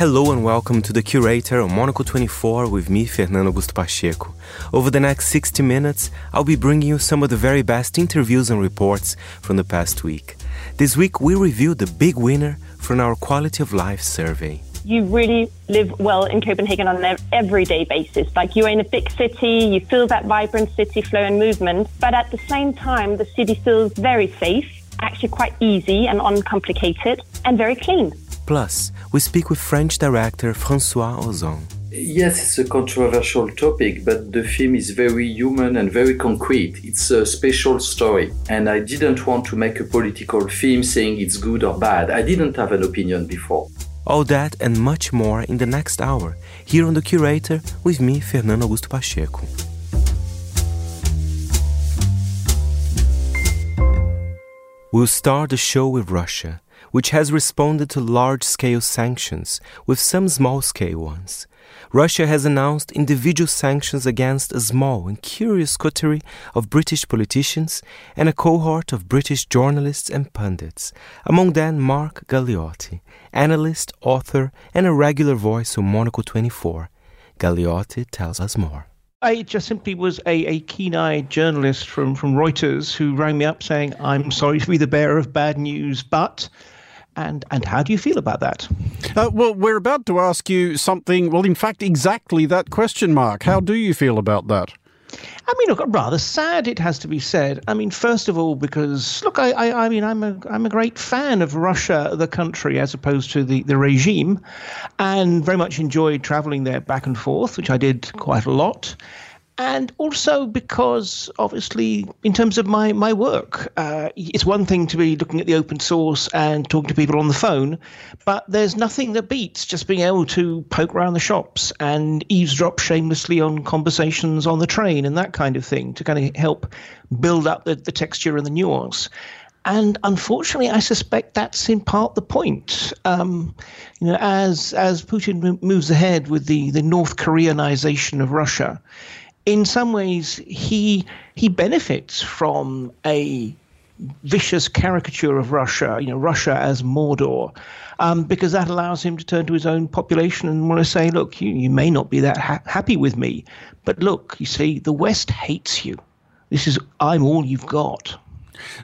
Hello and welcome to The Curator on Monocle 24 with me, Fernando Augusto Pacheco. Over the next 60 minutes, I'll be bringing you some of the very best interviews and reports from the past week. This week, we review the big winner from our Quality of Life survey. You really live well in Copenhagen on an everyday basis. Like you're in a big city, you feel that vibrant city flow and movement, but at the same time, the city feels very safe, actually quite easy and uncomplicated, and very clean. Plus, we speak with French director Francois Ozon. Yes, it's a controversial topic, but the film is very human and very concrete. It's a special story, and I didn't want to make a political film saying it's good or bad. I didn't have an opinion before. All that and much more in the next hour, here on The Curator with me, Fernando Augusto Pacheco. We'll start the show with Russia which has responded to large scale sanctions, with some small scale ones. Russia has announced individual sanctions against a small and curious coterie of British politicians and a cohort of British journalists and pundits, among them Mark Galeotti, analyst, author, and a regular voice on Monocle 24. Galeotti tells us more. I just simply was a, a keen eyed journalist from, from Reuters who rang me up saying, I'm sorry to be the bearer of bad news, but and and how do you feel about that? Uh, well, we're about to ask you something. Well, in fact, exactly that question mark. How do you feel about that? I mean, look, rather sad. It has to be said. I mean, first of all, because look, I, I, I mean, I'm a, I'm a great fan of Russia, the country, as opposed to the, the regime, and very much enjoyed traveling there back and forth, which I did quite a lot and also because obviously in terms of my my work uh, it's one thing to be looking at the open source and talking to people on the phone but there's nothing that beats just being able to poke around the shops and eavesdrop shamelessly on conversations on the train and that kind of thing to kind of help build up the, the texture and the nuance and unfortunately, I suspect that's in part the point. Um, you know, as as Putin moves ahead with the the North Koreanization of Russia, in some ways he he benefits from a vicious caricature of Russia, you know, Russia as Mordor, um, because that allows him to turn to his own population and want to say, look, you, you may not be that ha- happy with me, but look, you see, the West hates you. This is, I'm all you've got.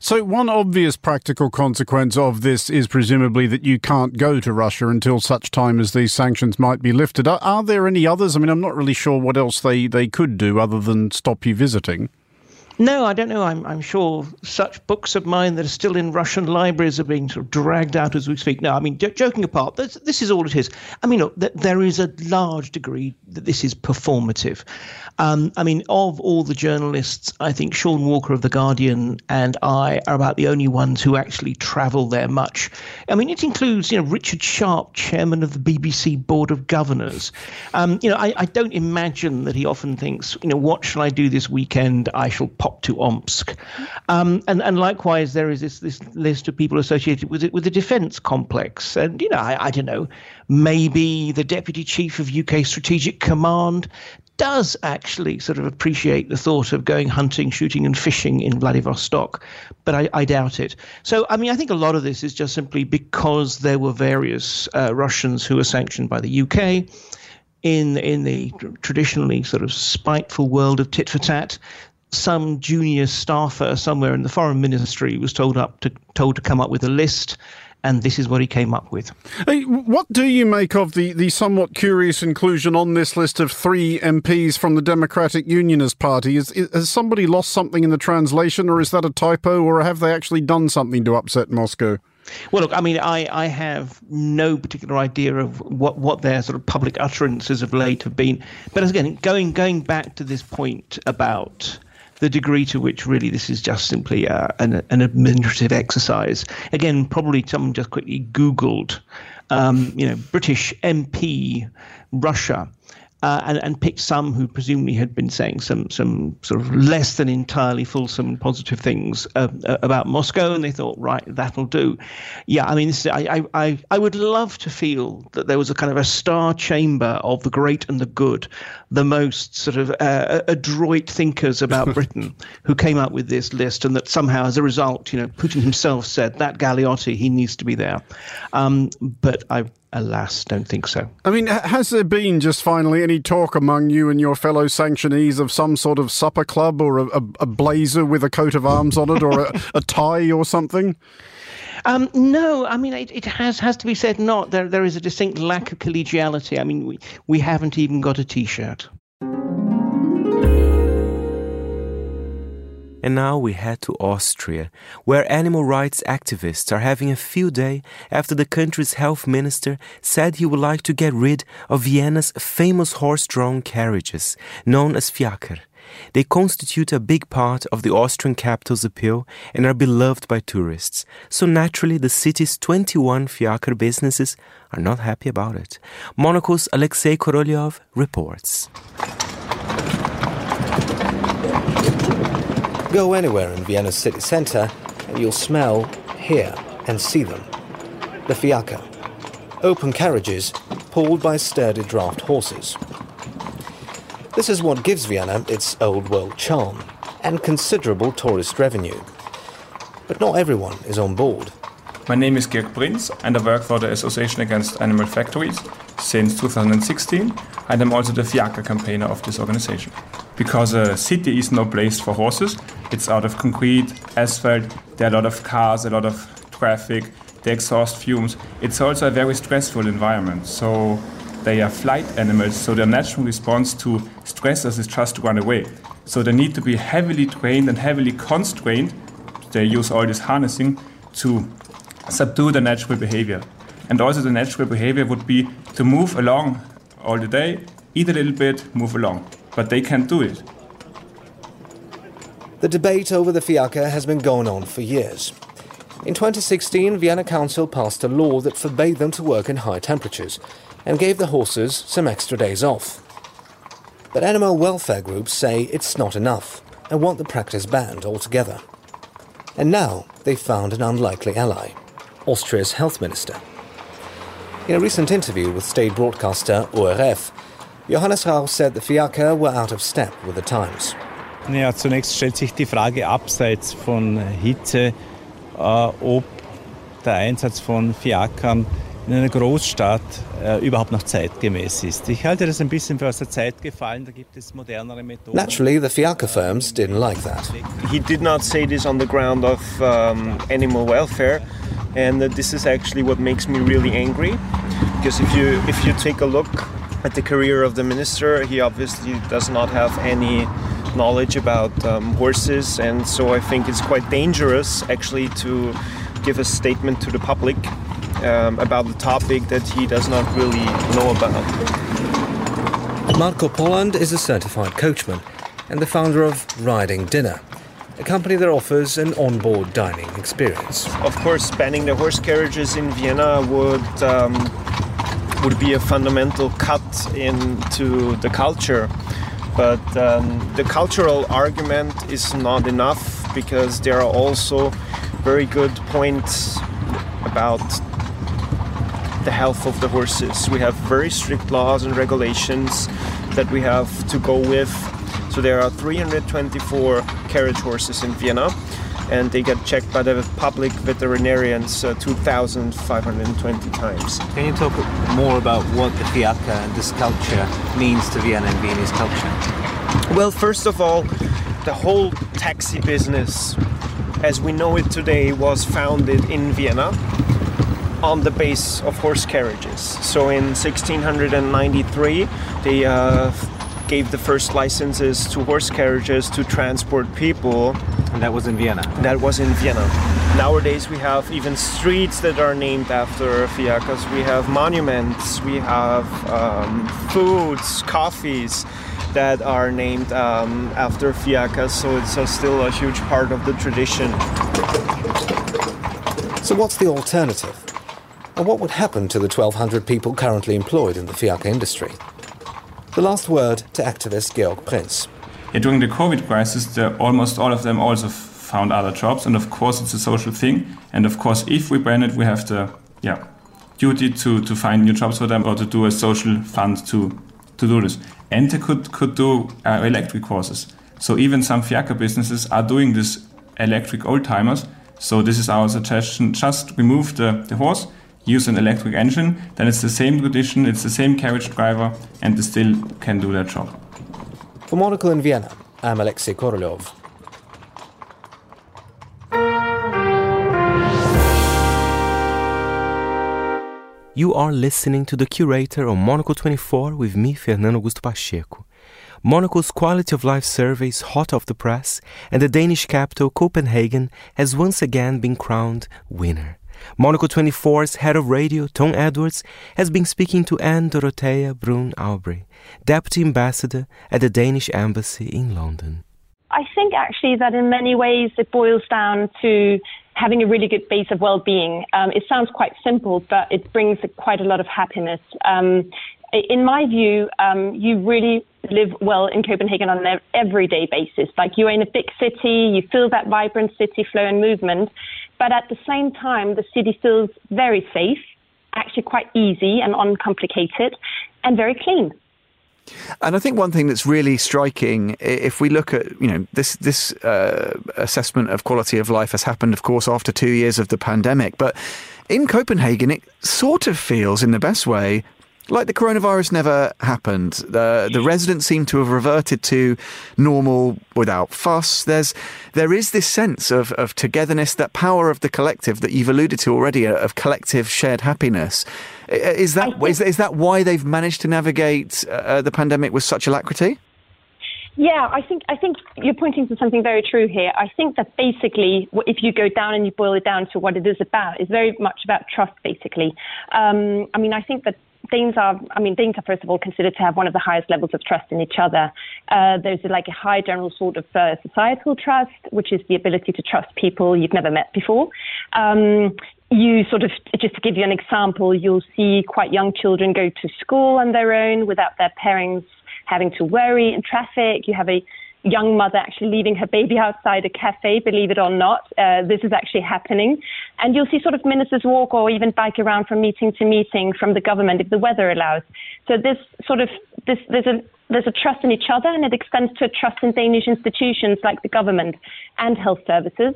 So, one obvious practical consequence of this is presumably that you can't go to Russia until such time as these sanctions might be lifted. Are, are there any others? I mean, I'm not really sure what else they, they could do other than stop you visiting. No, I don't know. I'm, I'm sure such books of mine that are still in Russian libraries are being sort of dragged out as we speak. No, I mean, j- joking apart, this, this, is all it is. I mean, look, th- there is a large degree that this is performative. Um, I mean, of all the journalists, I think Shaun Walker of The Guardian and I are about the only ones who actually travel there much. I mean, it includes, you know, Richard Sharp, chairman of the BBC Board of Governors. Um, you know, I, I don't imagine that he often thinks, you know, what shall I do this weekend? I shall pop to Omsk. Um, and, and likewise, there is this, this list of people associated with it with the defence complex. And, you know, I, I don't know, maybe the deputy chief of UK Strategic Command does actually sort of appreciate the thought of going hunting, shooting, and fishing in Vladivostok, but I, I, doubt it. So, I mean, I think a lot of this is just simply because there were various uh, Russians who were sanctioned by the UK. In, in the traditionally sort of spiteful world of tit for tat, some junior staffer somewhere in the foreign ministry was told up to told to come up with a list and this is what he came up with. Hey, what do you make of the, the somewhat curious inclusion on this list of three MPs from the Democratic Unionist Party? Is, is, has somebody lost something in the translation, or is that a typo, or have they actually done something to upset Moscow? Well, look, I mean, I, I have no particular idea of what, what their sort of public utterances of late have been. But again, going going back to this point about the degree to which really this is just simply uh, an, an, administrative exercise. Again, probably someone just quickly Googled, um, you know, British MP Russia uh, and, and picked some who presumably had been saying some some sort of less than entirely fulsome and positive things uh, uh, about Moscow, and they thought, right, that'll do. Yeah, I mean, this, I, I I would love to feel that there was a kind of a star chamber of the great and the good, the most sort of uh, adroit thinkers about Britain who came up with this list, and that somehow, as a result, you know, Putin himself said that Galeotti he needs to be there. Um, but I alas, don't think so. I mean, has there been just finally any talk among you and your fellow sanctionees of some sort of supper club or a, a, a blazer with a coat of arms on it or a, a tie or something? Um, no, I mean it, it, has has to be said. Not there. There is a distinct lack of collegiality. I mean, we we haven't even got a T-shirt. And now we head to Austria, where animal rights activists are having a field day after the country's health minister said he would like to get rid of Vienna's famous horse-drawn carriages, known as Fiaker. They constitute a big part of the Austrian capital's appeal and are beloved by tourists. So naturally, the city's 21 Fiaker businesses are not happy about it. Monocle's Alexei Korolyov reports. Go anywhere in Vienna's city centre and you'll smell, hear, and see them. The fiaker. Open carriages pulled by sturdy draft horses. This is what gives Vienna its old world charm and considerable tourist revenue. But not everyone is on board. My name is Georg Prinz and I work for the Association Against Animal Factories since 2016 and I'm also the Fiaker campaigner of this organization because a city is no place for horses. It's out of concrete, asphalt, there are a lot of cars, a lot of traffic, the exhaust fumes. It's also a very stressful environment. So they are flight animals, so their natural response to stressors is just to run away. So they need to be heavily trained and heavily constrained. They use all this harnessing to subdue the natural behavior. And also the natural behavior would be to move along all the day, eat a little bit, move along but they can't do it. The debate over the fiaker has been going on for years. In 2016, Vienna Council passed a law that forbade them to work in high temperatures and gave the horses some extra days off. But animal welfare groups say it's not enough and want the practice banned altogether. And now they've found an unlikely ally Austria's health minister. In a recent interview with state broadcaster ORF, Johannes Rauch said the Fiaker were out of step with the times. Ja, zunächst stellt sich die Frage abseits von Hitze, äh, ob der Einsatz von Fiakern in einer Großstadt äh, überhaupt noch zeitgemäß ist. Ich halte das ein bisschen für aus der Zeit gefallen, da gibt es modernere Methoden. Naturally, the Fiaker firms didn't like that. He did not say this on the ground of um, animal welfare, and this is actually what makes me really angry, because if you if you take a look at the career of the minister. He obviously does not have any knowledge about um, horses, and so I think it's quite dangerous actually to give a statement to the public um, about the topic that he does not really know about. Marco Poland is a certified coachman and the founder of Riding Dinner, a company that offers an onboard dining experience. Of course, banning the horse carriages in Vienna would um, would be a fundamental cut into the culture. But um, the cultural argument is not enough because there are also very good points about the health of the horses. We have very strict laws and regulations that we have to go with. So there are 324 carriage horses in Vienna and they get checked by the public veterinarians uh, 2,520 times. Can you talk more about what the fiaker and this culture means to Vienna and Viennese culture? Well, first of all, the whole taxi business, as we know it today, was founded in Vienna on the base of horse carriages. So in 1693, they uh, gave the first licenses to horse carriages to transport people. And that was in Vienna? That was in Vienna. Nowadays, we have even streets that are named after fiacres. We have monuments, we have um, foods, coffees that are named um, after fiacres, so it's uh, still a huge part of the tradition. So, what's the alternative? And what would happen to the 1,200 people currently employed in the fiacre industry? The last word to activist Georg Prinz. Yeah, during the COVID crisis, the, almost all of them also found other jobs, and of course, it's a social thing. And of course, if we ban it, we have the yeah duty to, to find new jobs for them or to do a social fund to to do this. And they could could do uh, electric courses. So even some fiaker businesses are doing this electric old timers. So this is our suggestion: just remove the, the horse, use an electric engine, then it's the same condition, it's the same carriage driver, and they still can do their job. For Monocle in Vienna, I'm Alexei Korolyov. You are listening to the curator on Monocle 24 with me, Fernando Augusto Pacheco. Monocle's quality of life survey is hot off the press, and the Danish capital, Copenhagen, has once again been crowned winner. Monocle 24's head of radio, Tom Edwards, has been speaking to Anne Dorothea Brun Aubrey, deputy ambassador at the Danish embassy in London. I think actually that in many ways it boils down to having a really good base of well-being. Um, it sounds quite simple, but it brings quite a lot of happiness. Um, in my view, um, you really live well in Copenhagen on an everyday basis. Like you're in a big city, you feel that vibrant city flow and movement, but at the same time, the city feels very safe, actually quite easy and uncomplicated, and very clean. And I think one thing that's really striking, if we look at you know this this uh, assessment of quality of life has happened, of course, after two years of the pandemic, but in Copenhagen, it sort of feels, in the best way, like the coronavirus never happened. The the residents seem to have reverted to normal without fuss. There's there is this sense of, of togetherness, that power of the collective that you've alluded to already, uh, of collective shared happiness. Is that think, is, is, that why they've managed to navigate uh, the pandemic with such alacrity? Yeah, I think I think you're pointing to something very true here. I think that basically, if you go down and you boil it down to what it is about, it's very much about trust. Basically, um, I mean, I think that Danes are, I mean, Danes are first of all considered to have one of the highest levels of trust in each other. Uh, there's like a high general sort of uh, societal trust, which is the ability to trust people you've never met before. Um, you sort of, just to give you an example, you'll see quite young children go to school on their own without their parents having to worry in traffic. You have a young mother actually leaving her baby outside a cafe, believe it or not. Uh, this is actually happening. And you'll see sort of ministers walk or even bike around from meeting to meeting from the government if the weather allows. So this sort of, this, there's a, there's a trust in each other and it extends to a trust in Danish institutions like the government and health services.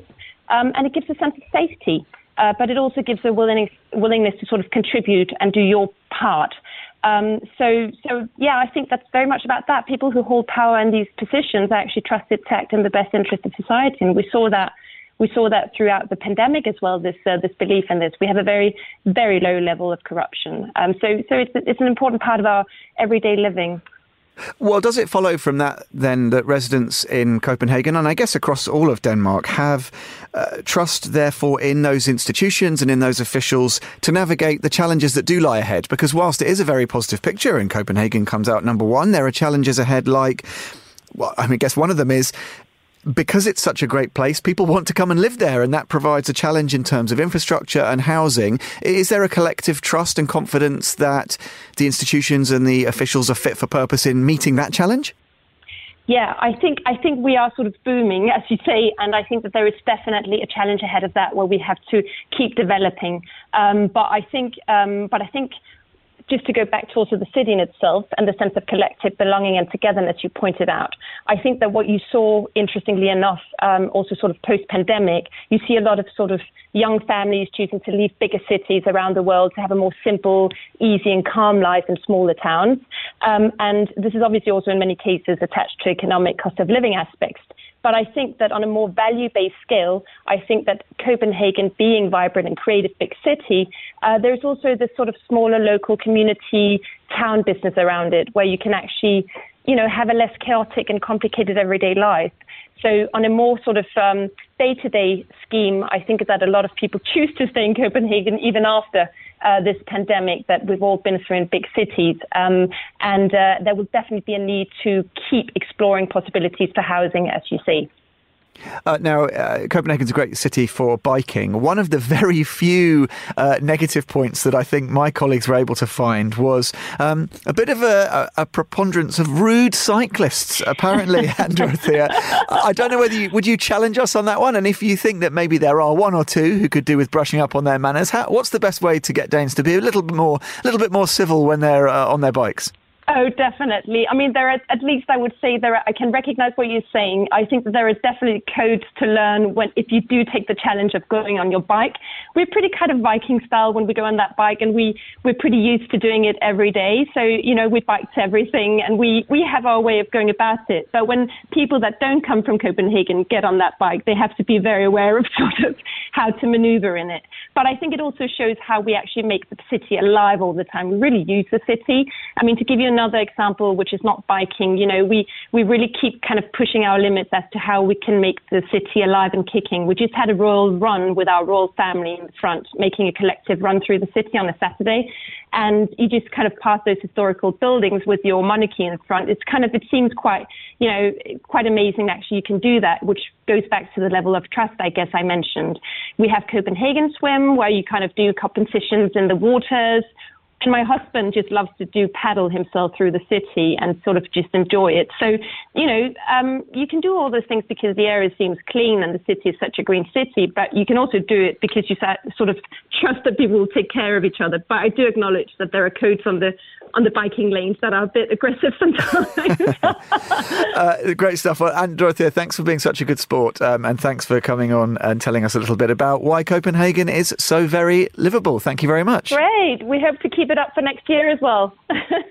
Um, and it gives a sense of safety. Uh, but it also gives a willingness, willingness to sort of contribute and do your part. Um, so, so yeah, I think that's very much about that. People who hold power in these positions actually trusted act in the best interest of society, and we saw that. We saw that throughout the pandemic as well. This uh, this belief in this. We have a very very low level of corruption. Um, so so it's it's an important part of our everyday living. Well, does it follow from that then that residents in Copenhagen and I guess across all of Denmark have uh, trust, therefore, in those institutions and in those officials to navigate the challenges that do lie ahead? Because whilst it is a very positive picture and Copenhagen comes out number one, there are challenges ahead like well, I mean, I guess one of them is because it's such a great place, people want to come and live there, and that provides a challenge in terms of infrastructure and housing. Is there a collective trust and confidence that the institutions and the officials are fit for purpose in meeting that challenge? Yeah, I think I think we are sort of booming, as you say, and I think that there is definitely a challenge ahead of that where we have to keep developing. Um, but I think, um, but I think just to go back to also the city in itself and the sense of collective belonging and togetherness you pointed out, I think that what you saw, interestingly enough, um, also sort of post pandemic, you see a lot of sort of young families choosing to leave bigger cities around the world to have a more simple, easy, and calm life in smaller towns. Um, and this is obviously also in many cases attached to economic cost of living aspects. But I think that on a more value based scale, I think that Copenhagen being vibrant and creative big city, uh, there's also this sort of smaller local community town business around it where you can actually, you know, have a less chaotic and complicated everyday life. So on a more sort of day to day scheme, I think that a lot of people choose to stay in Copenhagen even after uh, this pandemic that we've all been through in big cities. Um, and uh, there will definitely be a need to keep exploring possibilities for housing, as you say. Uh, now, uh, Copenhagen's a great city for biking. One of the very few uh, negative points that I think my colleagues were able to find was um, a bit of a, a, preponderance of rude cyclists, apparently, Dorothea. I don't know whether you would you challenge us on that one, and if you think that maybe there are one or two who could do with brushing up on their manners, how, what's the best way to get Danes to be a little bit more, a little bit more civil when they're uh, on their bikes? Oh, definitely. I mean, there are at least I would say there. Are, I can recognize what you're saying. I think that there is definitely codes to learn when if you do take the challenge of going on your bike. We're pretty kind of Viking style when we go on that bike, and we we're pretty used to doing it every day. So you know, we bike to everything, and we we have our way of going about it. But when people that don't come from Copenhagen get on that bike, they have to be very aware of sort of how to maneuver in it. But I think it also shows how we actually make the city alive all the time. We really use the city. I mean, to give you another example, which is not biking, you know, we, we really keep kind of pushing our limits as to how we can make the city alive and kicking. We just had a royal run with our royal family in the front, making a collective run through the city on a Saturday and you just kind of pass those historical buildings with your monarchy in the front. It's kind of, it seems quite, you know, quite amazing actually you can do that, which goes back to the level of trust, I guess I mentioned. We have Copenhagen Swim, where you kind of do competitions in the waters, and my husband just loves to do paddle himself through the city and sort of just enjoy it. So, you know, um, you can do all those things because the area seems clean and the city is such a green city, but you can also do it because you sort of trust that people will take care of each other. But I do acknowledge that there are codes on the on the biking lanes that are a bit aggressive sometimes. uh, great stuff. Well, and Dorothea, thanks for being such a good sport, um, and thanks for coming on and telling us a little bit about why Copenhagen is so very livable. Thank you very much. Great. We hope to keep it up for next year as well.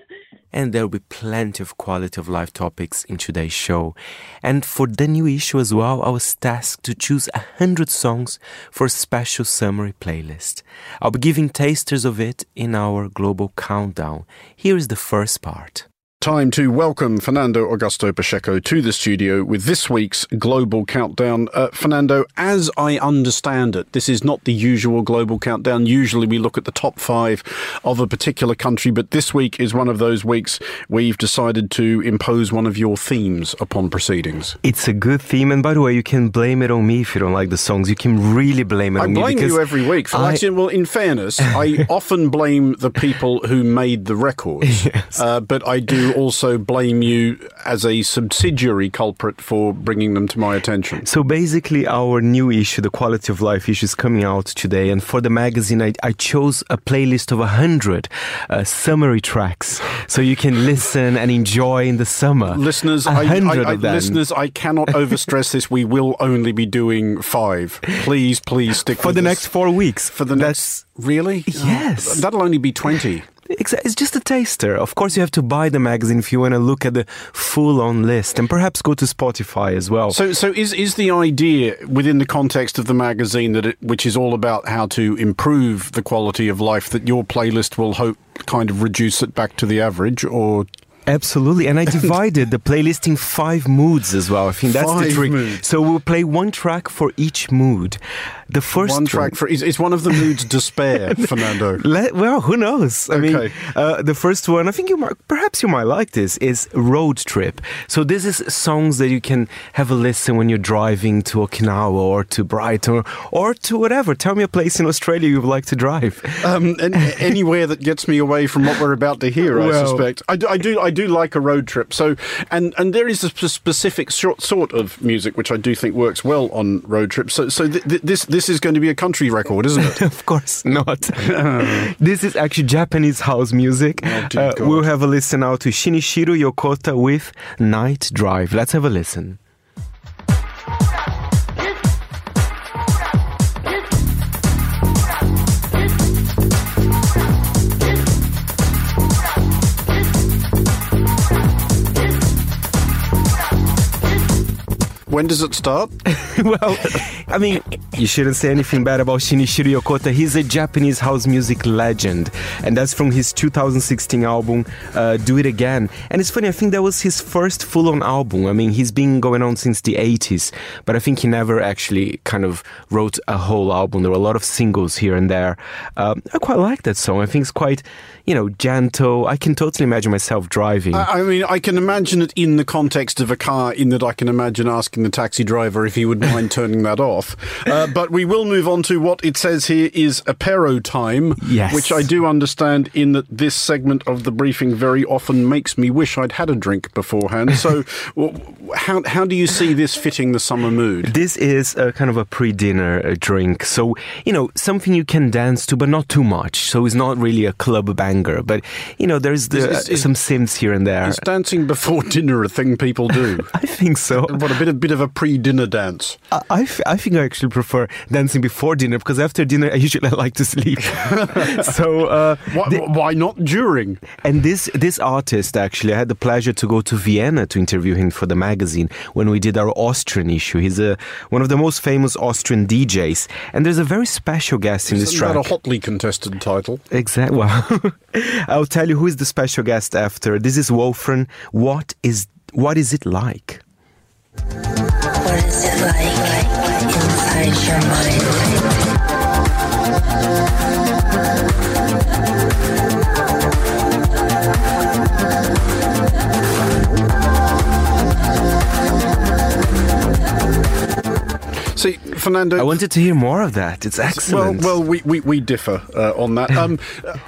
and there will be plenty of quality of life topics in today's show. And for the new issue as well, I was tasked to choose a hundred songs for a special summery playlist. I'll be giving tasters of it in our global countdown. Here is the first part. Time to welcome Fernando Augusto Pacheco to the studio with this week's Global Countdown. Uh, Fernando, as I understand it, this is not the usual Global Countdown. Usually we look at the top five of a particular country, but this week is one of those weeks where you've decided to impose one of your themes upon proceedings. It's a good theme, and by the way, you can blame it on me if you don't like the songs. You can really blame it I on me. I blame you every week. For I... well, in fairness, I often blame the people who made the records, yes. uh, but I do also blame you as a subsidiary culprit for bringing them to my attention. So basically, our new issue, the quality of life issue, is coming out today. And for the magazine, I, I chose a playlist of 100 uh, summery tracks so you can listen and enjoy in the summer. Listeners, I, I, I listeners, I cannot overstress this. We will only be doing five. Please, please stick for the this. next four weeks. For the That's, next, really? Yes. Oh, that'll only be 20. It's just a taster. Of course, you have to buy the magazine if you want to look at the full-on list, and perhaps go to Spotify as well. So, so is is the idea within the context of the magazine that it, which is all about how to improve the quality of life, that your playlist will hope kind of reduce it back to the average, or Absolutely, and I divided the playlist in five moods as well. I think that's five the trick. Moods. So we'll play one track for each mood. The first one track for is, is one of the moods despair, Fernando. Let, well, who knows? I okay. mean, uh, the first one I think you might, perhaps you might like this is road trip. So this is songs that you can have a listen when you're driving to Okinawa or to Brighton or to whatever. Tell me a place in Australia you would like to drive. Um, and anywhere that gets me away from what we're about to hear. Well, I suspect. I do. I do. I do like a road trip. So, and and there is a specific sort of music which I do think works well on road trips. So, so th- th- this this is going to be a country record, isn't it? of course not. this is actually Japanese house music. Oh, uh, we'll have a listen now to Shinichiro Yokota with Night Drive. Let's have a listen. When does it start? well, I mean, you shouldn't say anything bad about Shinichiro Yokota. He's a Japanese house music legend, and that's from his 2016 album, uh, Do It Again. And it's funny, I think that was his first full on album. I mean, he's been going on since the 80s, but I think he never actually kind of wrote a whole album. There were a lot of singles here and there. Um, I quite like that song. I think it's quite, you know, gentle. I can totally imagine myself driving. I, I mean, I can imagine it in the context of a car, in that I can imagine asking asking the taxi driver if he would mind turning that off. Uh, but we will move on to what it says here is apero time, Yes. which I do understand in that this segment of the briefing very often makes me wish I'd had a drink beforehand. So, how how do you see this fitting the summer mood? This is a kind of a pre-dinner uh, drink, so you know something you can dance to, but not too much. So it's not really a club banger, but you know there's the, Is- is- some sims here and there. Is dancing before dinner a thing people do? I think so. What a bit a bit of a pre-dinner dance. I, I, f- I think I actually prefer dancing before dinner because after dinner I usually like to sleep. so uh, Why, why not during? And this this artist actually, I had the pleasure to go to Vienna to interview him for the magazine when we did our Austrian issue. He's a one of the most famous Austrian DJs, and there's a very special guest in this track. that a hotly contested title? Exactly. Well, I'll tell you who is the special guest after. This is Wolfram. What is what is it like? What is it like inside your mind? See, Fernando. I wanted to hear more of that. It's Well, excellent. well, we, we, we differ uh, on that. Um,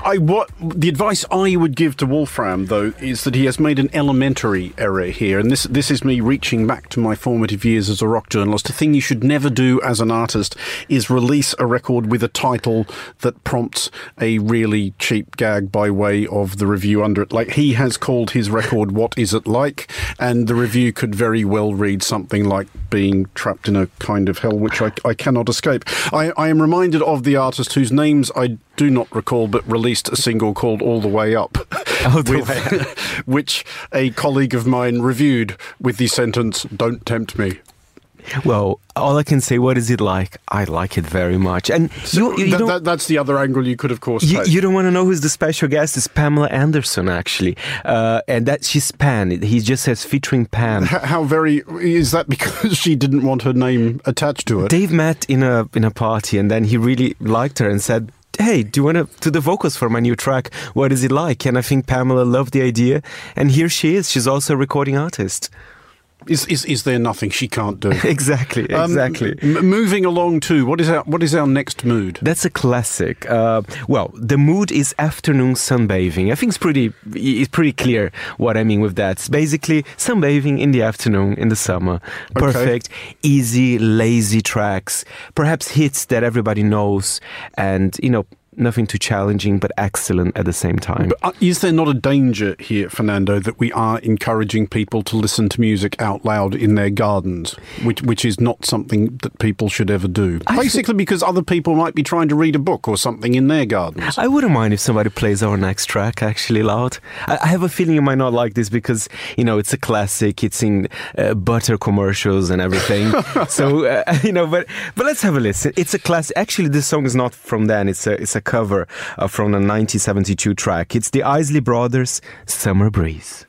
I what the advice I would give to Wolfram though is that he has made an elementary error here, and this this is me reaching back to my formative years as a rock journalist. A thing you should never do as an artist is release a record with a title that prompts a really cheap gag by way of the review under it. Like he has called his record "What Is It Like," and the review could very well read something like "Being trapped in a kind of hell," which I, I cannot escape. I, I am reminded of the artist whose names I do not recall, but released a single called "All the Way Up," with, which a colleague of mine reviewed with the sentence "Don't tempt me." Well, all I can say, what is it like? I like it very much. And you, you that- that's the other angle you could, of course, You, you don't want to know who's the special guest? It's Pamela Anderson, actually, uh, and that she's Pan. He just says featuring Pan. H- How very is that because she didn't want her name attached to it? Dave met in a in a party, and then he really liked her and said. Hey, do you want to do the vocals for my new track? What is it like? And I think Pamela loved the idea, and here she is. She's also a recording artist. Is is, is there nothing she can't do? exactly, Um, exactly. m- moving along to what is our what is our next mood? That's a classic. Uh, well, the mood is afternoon sunbathing. I think it's pretty it's pretty clear what I mean with that. It's basically sunbathing in the afternoon in the summer. Okay. Perfect, easy, lazy tracks. Perhaps hits that everybody knows, and you know nothing too challenging, but excellent at the same time. But uh, is there not a danger here, Fernando, that we are encouraging people to listen to music out loud in their gardens, which which is not something that people should ever do? Basically, because other people might be trying to read a book or something in their gardens. I wouldn't mind if somebody plays our next track actually loud. I, I have a feeling you might not like this because you know it's a classic. It's in uh, butter commercials and everything. so uh, you know, but but let's have a listen. It's a classic. Actually, this song is not from then. It's a it's a cover uh, from a 1972 track. It's the Isley Brothers' "Summer Breeze."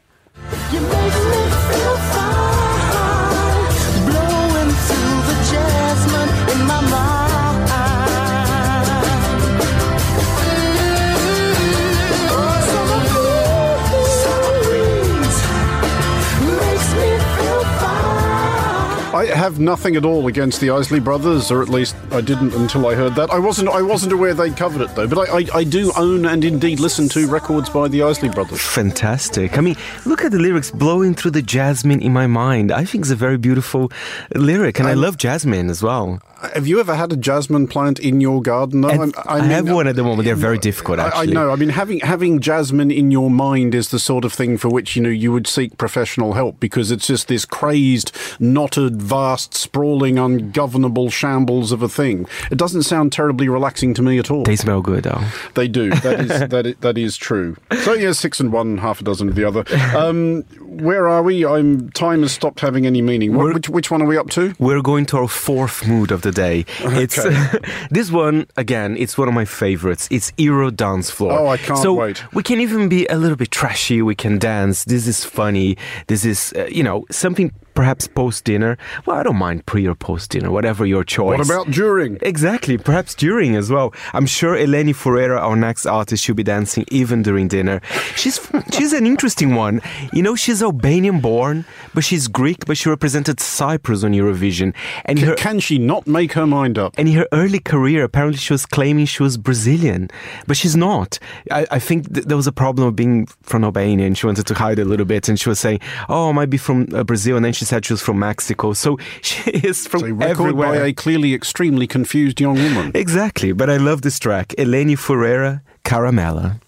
I have nothing at all against the Isley Brothers, or at least I didn't until I heard that. I wasn't I wasn't aware they covered it though, but I, I, I do own and indeed listen to records by the Isley Brothers. Fantastic. I mean, look at the lyrics blowing through the jasmine in my mind. I think it's a very beautiful lyric, and I love jasmine as well. Have you ever had a jasmine plant in your garden? though? And I have one at the moment. They're very difficult, I- actually. I know. I mean, having having jasmine in your mind is the sort of thing for which you know you would seek professional help because it's just this crazed, knotted, vast, sprawling, ungovernable shambles of a thing. It doesn't sound terribly relaxing to me at all. They smell good, though. They do. That is that is, that is true. So yeah, six and one, half a dozen of the other. Um, where are we? I'm time has stopped having any meaning. What, which which one are we up to? We're going to our fourth mood of the day. It's this one again. It's one of my favorites. It's Euro dance floor. Oh, I can't so wait. We can even be a little bit trashy. We can dance. This is funny. This is uh, you know something perhaps post dinner. Well, I don't mind pre or post dinner, whatever your choice. What about during? Exactly, perhaps during as well. I'm sure Eleni Foureira, our next artist, should be dancing even during dinner. She's she's an interesting one. You know, she's Albanian born, but she's Greek, but she represented Cyprus on Eurovision. And Can, her can she not make her mind up? and in her early career, apparently she was claiming she was Brazilian, but she's not. I, I think th- there was a problem of being from Albania, and she wanted to hide a little bit. And she was saying, "Oh, I might be from uh, Brazil," and then she She's said she was from Mexico, so she is from so everywhere. By a clearly extremely confused young woman. exactly, but I love this track, Eleni Foureira, Caramella.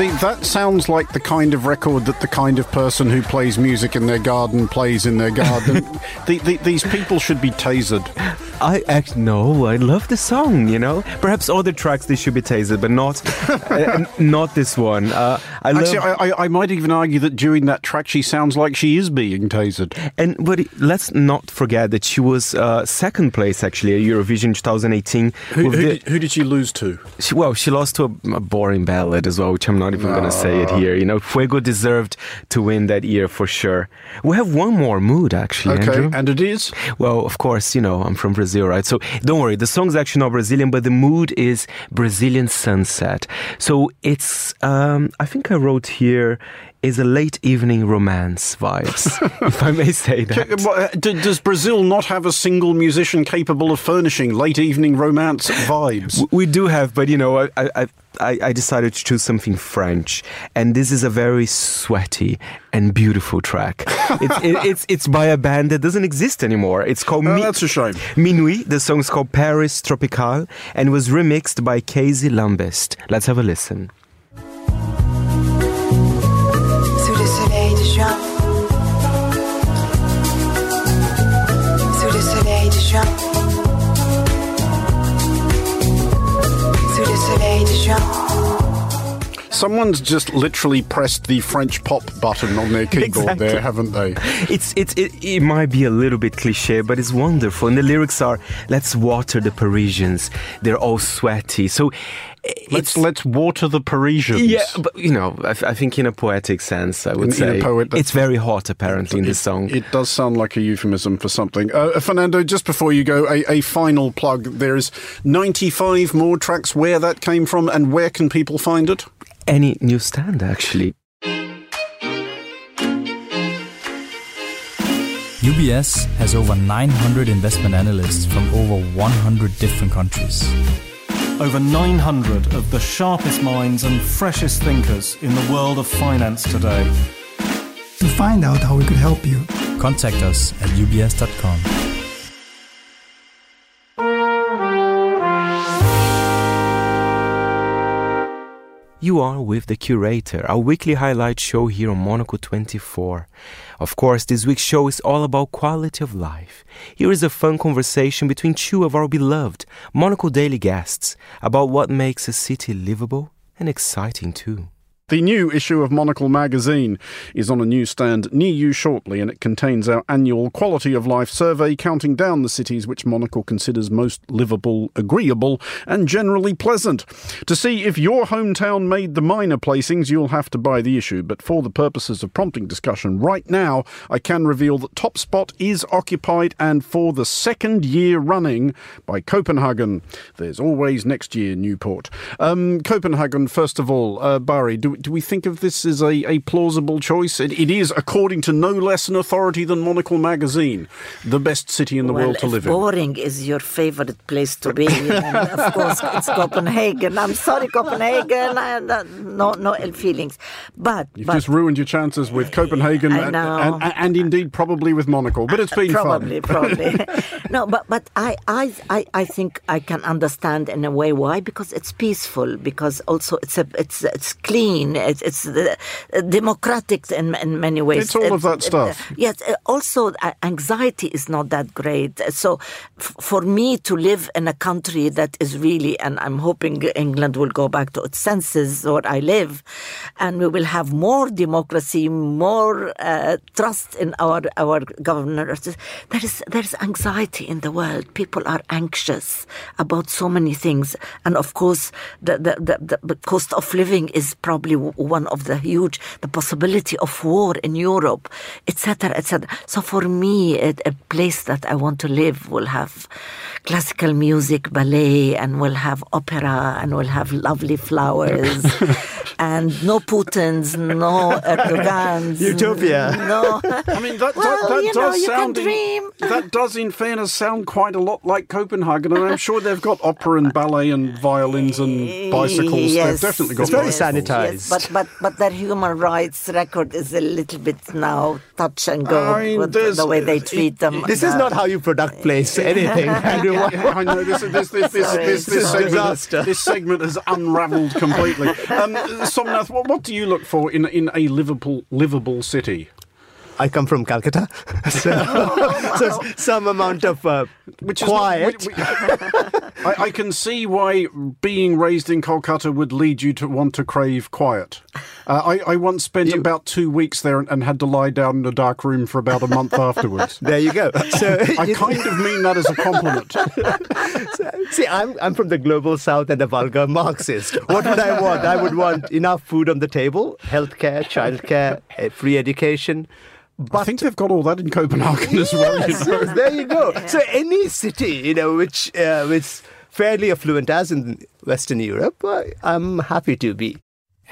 See, that sounds like the kind of record that the kind of person who plays music in their garden plays in their garden. the, the, these people should be tasered. I act no, I love the song. You know, perhaps other tracks they should be tasered, but not, uh, not this one. Uh, I love. Actually, I, I, I might even argue that during that track she sounds like she is being tasered. And but let's not forget that she was uh, second place actually at Eurovision 2018. Who, who, the- did, who did she lose to? she, well, she lost to a, a boring ballad as well, which I'm not even going to say it here. You know, Fuego deserved to win that year for sure. We have one more mood actually, Okay, Andrew. and it is? Well, of course, you know, I'm from Brazil, right? So don't worry, the song's actually not Brazilian, but the mood is Brazilian sunset. So it's, um, I think I wrote here, is a late evening romance vibes, if I may say that. Uh, Does Brazil not have a single musician capable of furnishing late evening romance vibes? We do have, but you know, I, I, I, I decided to choose something French, and this is a very sweaty and beautiful track. it's, it, it's it's by a band that doesn't exist anymore. It's called Oh, Mi- that's a shame. Minuit. The song's called Paris Tropical and was remixed by Casey Lambest. Let's have a listen. Someone's just literally pressed the French pop button on their keyboard Exactly. there, haven't they? It's it's it, it might be a little bit cliche, but it's wonderful. And the lyrics are, "Let's water the Parisians. They're all sweaty." So. Let's let's water the Parisians. Yeah, but you know, I, I think in a poetic sense, I would In- in say a poet- it's very hot. Apparently, in this song. It does sound like a euphemism for something. Uh, Fernando, just before you go, a, a final plug. There is 95 more tracks. Where that came from and where can people find it? Any newsstand, actually. UBS has over 900 investment analysts from over 100 different countries. Over 900 of the sharpest minds and freshest thinkers in the world of finance today. To find out how we could help you, Contact us at ubs.com. You are with the curator, our weekly highlight show here on Monocle 24. Of course, this week's show is all about quality of life. Here is a fun conversation between two of our beloved Monocle Daily guests about what makes a city livable and exciting too. The new issue of Monocle magazine is on a newsstand near you shortly, and it contains our annual quality of life survey counting down the cities which Monocle considers most livable, agreeable, and generally pleasant. To see if your hometown made the minor placings, you'll have to buy the issue, but for the purposes of prompting discussion right now, I can reveal that top spot is occupied and for the second year running by Copenhagen. There's always next year, Newport. Um, Copenhagen, first of all, uh, Barry, do, do we think of this as a, a plausible choice? It, it is, according to no less an authority than Monocle magazine, the best city in the well, world to if live in. boring is your favorite place to be, of course it's Copenhagen. I'm sorry, Copenhagen. I, no, no ill feelings, but You've but just ruined your chances with Copenhagen I and, know. and, and, indeed probably with Monocle, but it's been probably, fun. probably. no, but but I, I I I think I can understand in a way why because it's peaceful because also it's a it's it's clean mean, it's, it's uh, democratic in, in many ways. It's all of that stuff. yes. uh, Also, uh, anxiety is not that great. So, f- for me to live in a country that is really, and I'm hoping England will go back to its senses where I live, and we will have more democracy, more uh, trust in our our governors. There is there is anxiety in the world. People are anxious about so many things, and of course, the the, the, the cost of living is probably one of the huge the possibility of war in Europe, etc., etc. So for me, a, a place that I want to live will have classical music, ballet, and will have opera, and will have lovely flowers, and no Putins, no Erdogans, Utopia. No, I mean, that, well, that, that you know, does you sound. can dream. That does, in fairness, sound quite a lot like Copenhagen, and I'm sure they've got opera and ballet and violins and bicycles. Yes. They've definitely got. It's very sanitized. Yes, but but but their human rights record is a little bit now touch and go I mean, with the way they treat them. This is Uh, not how you product place anything, Andrew. I know this this this this this, This segment, disaster. this segment has unravelled completely. Um, Somnath, what, what do you look for in in a livable livable city? I come from Calcutta, so, so some amount of uh, Which is not- quiet. which- I, I can see why being raised in Kolkata would lead you to want to crave quiet. Uh, I, I once spent about two weeks there and, and had to lie down in a dark room for about a month afterwards. there you go. So I you- kind of mean that as a compliment. See, I'm, I'm from the global south and a vulgar Marxist. What would I want? I would want enough food on the table, healthcare, childcare, eh, free education. I think they've got all that in Copenhagen as well. you know. yes, there you go. So any city, you know, which uh, which fairly affluent as in Western Europe, I, I'm happy to be.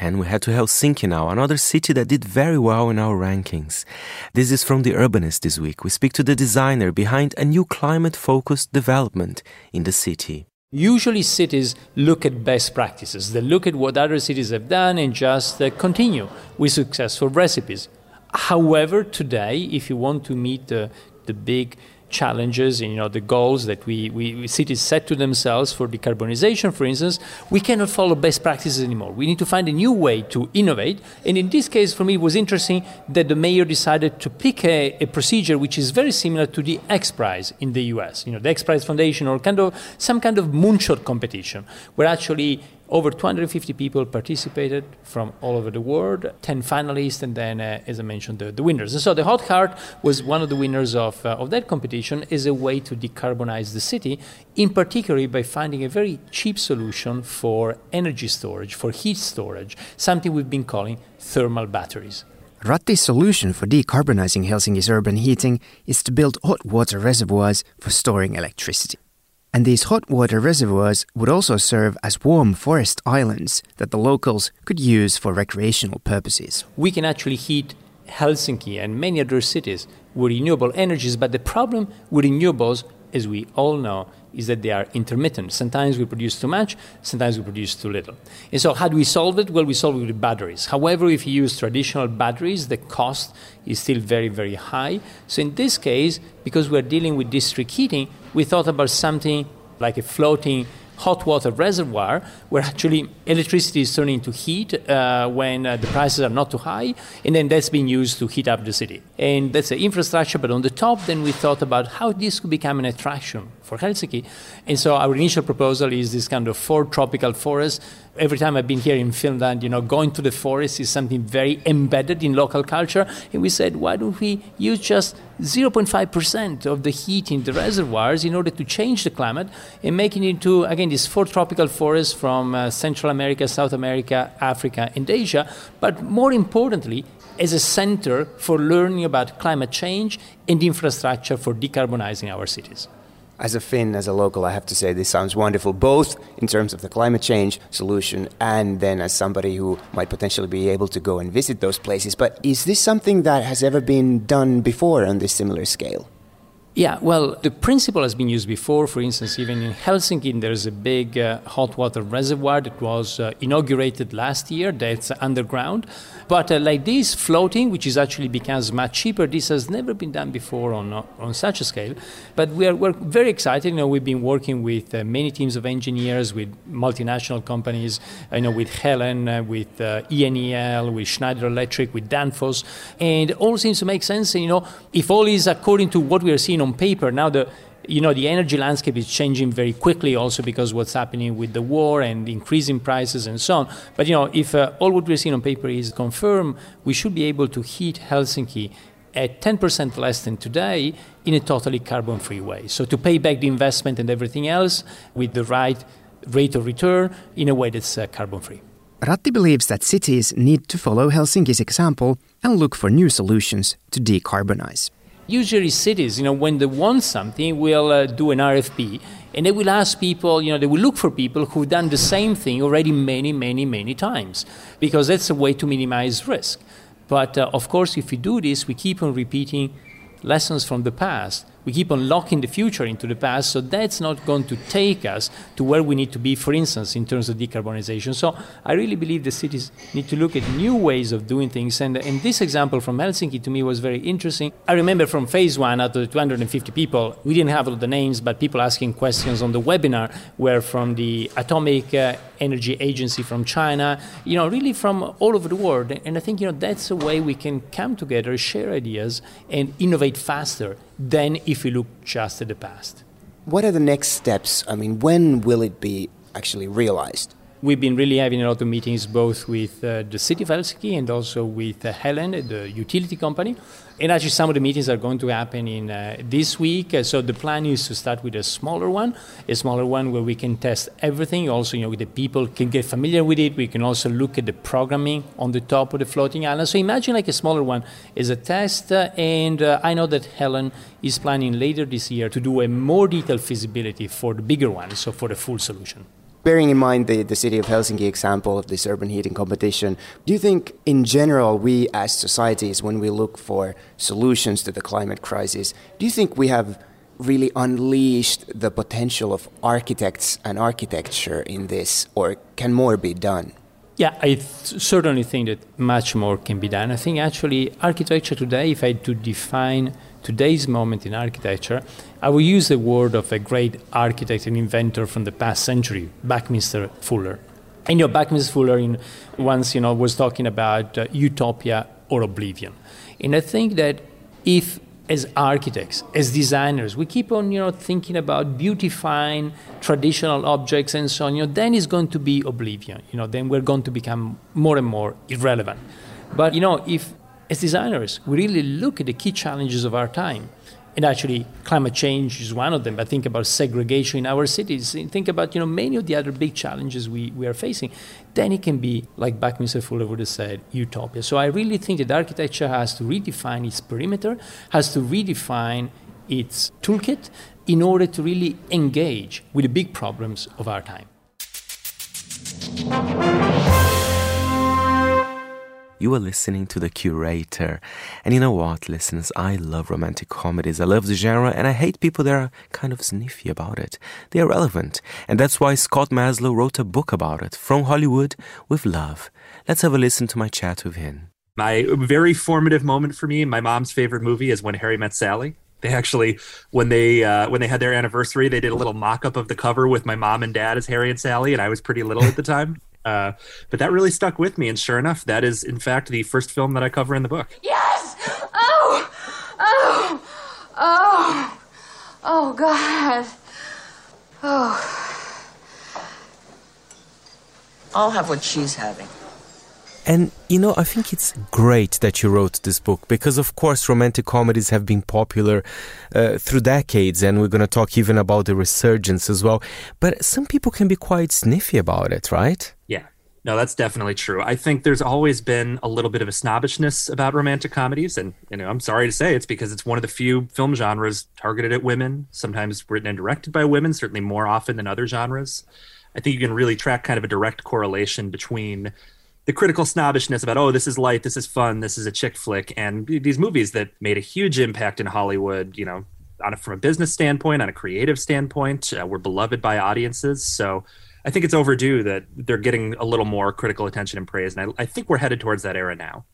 And we head to Helsinki now, another city that did very well in our rankings. This is from The Urbanist this week. We speak to the designer behind a new climate focused development in the city. Usually, cities look at best practices. They look at what other cities have done and just uh, continue with successful recipes. However, today, if you want to meet the, the big challenges and you know the goals that we, we cities set to themselves for decarbonization for instance we cannot follow best practices anymore. We need to find a new way to innovate. And in this case for me it was interesting that the mayor decided to pick a, a procedure which is very similar to the x prize in the us you know the x prize foundation or kind of some kind of moonshot competition where actually over 250 people participated from all over the world, 10 finalists, and then, uh, as I mentioned, the, the winners. And so the Hot Heart was one of the winners of, uh, of that competition as a way to decarbonize the city, in particular by finding a very cheap solution for energy storage, for heat storage, something we've been calling thermal batteries. Ratti's solution for decarbonizing Helsinki's urban heating is to build hot water reservoirs for storing electricity. And these hot water reservoirs would also serve as warm forest islands that the locals could use for recreational purposes. we can actually heat Helsinki and many other cities with renewable energies. But the problem with renewables, as we all know, is that they are intermittent. Sometimes we produce too much, sometimes we produce too little. And so, how do we solve it? Well, we solve it with batteries. However, if you use traditional batteries, the cost is still very, very high. So, in this case, because we're dealing with district heating, we thought about something like a floating hot water reservoir where actually electricity is turning into heat uh, when uh, the prices are not too high and then that's being used to heat up the city. And that's the infrastructure but on the top then we thought about how this could become an attraction for helsinki. And so our initial proposal is this kind of four tropical forest every time i've been here in finland you know going to the forest is something very embedded in local culture. And we said why don't we use just 0.5% of the heat in the reservoirs in order to change the climate and making it into, again, these four tropical forests from uh, Central America, South America, Africa, and Asia, but more importantly, as a center for learning about climate change and infrastructure for decarbonizing our cities. As a Finn, as a local, I have to say this sounds wonderful, both in terms of the climate change solution and then as somebody who might potentially be able to go and visit those places. But is this something that has ever been done before on this similar scale? Yeah, well, the principle has been used before. For instance, even in Helsinki, there's a big uh, hot water reservoir that was uh, inaugurated last year that's underground. But uh, like this, floating, which is actually becomes much cheaper, this has never been done before on, uh, on such a scale. But we are, we're very excited. You know, we've been working with uh, many teams of engineers, with multinational companies, you know, with Helen, uh, with ENEL, with Schneider Electric, with Danfoss. And it all seems to make sense. And, you know, if all is according to what we are seeing on paper, now the you know the energy landscape is changing very quickly also because what's happening with the war and increasing prices and so on. But you know if uh, all what we're seeing on paper is confirmed we should be able to heat helsinki at 10% less than today in a totally carbon free way. So to pay back the investment and everything else with the right rate of return in a way that's uh, carbon free Ratti believes that cities need to follow Helsinki's example and look for new solutions to decarbonize. Usually cities, you know, when they want something, will uh, do an RFP and they will ask people, you know, they will look for people who've done the same thing already many, many, many times because that's a way to minimize risk. But uh, of course, if we do this, we keep on repeating lessons from the past. We keep on locking the future into the past, so that's not going to take us to where we need to be, for instance, in terms of decarbonization. So I really believe the cities need to look at new ways of doing things. And, and this example from Helsinki to me was very interesting. I remember from phase one, out of the 250 people, we didn't have all the names, but people asking questions on the webinar were from the Atomic uh, Energy Agency from China, you know, really from all over the world. And I think, you know, that's a way we can come together, share ideas, and innovate faster than if we look just at the past. What are the next steps? I mean, when will it be actually realized? We've been really having a lot of meetings both with uh, the city of Helsinki and also with uh, Helen, the utility company. And actually, some of the meetings are going to happen in uh, this week. Uh, so the plan is to start with a smaller one, a smaller one where we can test everything. Also, you know, the people can get familiar with it. We can also look at the programming on the top of the floating island. So imagine like a smaller one is a test. Uh, and uh, I know that Helen is planning later this year to do a more detailed feasibility for the bigger one, so for the full solution. Bearing in mind the, the city of Helsinki example of this urban heating competition, do you think in general we as societies, when we look for solutions to the climate crisis, do you think we have really unleashed the potential of architects and architecture in this, or can more be done? Yeah, I th- certainly think that much more can be done. I think actually architecture today, if I had to define today's moment in architecture, I will use the word of a great architect and inventor from the past century, Buckminster Fuller. And you know, Buckminster Fuller in, once you know was talking about uh, utopia or oblivion, and I think that if as architects, as designers, we keep on, you know, thinking about beautifying traditional objects and so on, you know, then it's going to be oblivion. You know, then we're going to become more and more irrelevant. But you know, if as designers we really look at the key challenges of our time, and actually climate change is one of them, but think about segregation in our cities, think about, you know, many of the other big challenges we, we are facing, then it can be, like Buckminster Fuller would have said, utopia. So I really think that architecture has to redefine its perimeter, has to redefine its toolkit in order to really engage with the big problems of our time. You are listening to The Curator. And you know what, listeners? I love romantic comedies. I love the genre, and I hate people that are kind of sniffy about it. They are relevant. And that's why Scott Meslow wrote a book about it, From Hollywood with Love. Let's have a listen to my chat with him. My very formative moment for me, my mom's favorite movie is When Harry Met Sally. They actually, when they uh, when they had their anniversary, they did a little mock-up of the cover with my mom and dad as Harry and Sally, and I was pretty little at the time. Uh, but that really stuck with me, and sure enough, that is in fact the first film that I cover in the book. Yes! Oh! Oh! Oh! Oh, God. Oh. I'll have what she's having. And you know, I think it's great that you wrote this book because, of course, romantic comedies have been popular uh, through decades, and we're going to talk even about the resurgence as well. But some people can be quite sniffy about it, right? No, that's definitely true. I think there's always been a little bit of a snobbishness about romantic comedies, and you know, I'm sorry to say it's because it's one of the few film genres targeted at women, sometimes written and directed by women, certainly more often than other genres. I think you can really track kind of a direct correlation between the critical snobbishness about oh this is light this is fun this is a chick flick and these movies that made a huge impact in hollywood you know on a, from a business standpoint, on a creative standpoint. Uh, we're beloved by audiences. So I think it's overdue that they're getting a little more critical attention and praise. And I, I think we're headed towards that era now.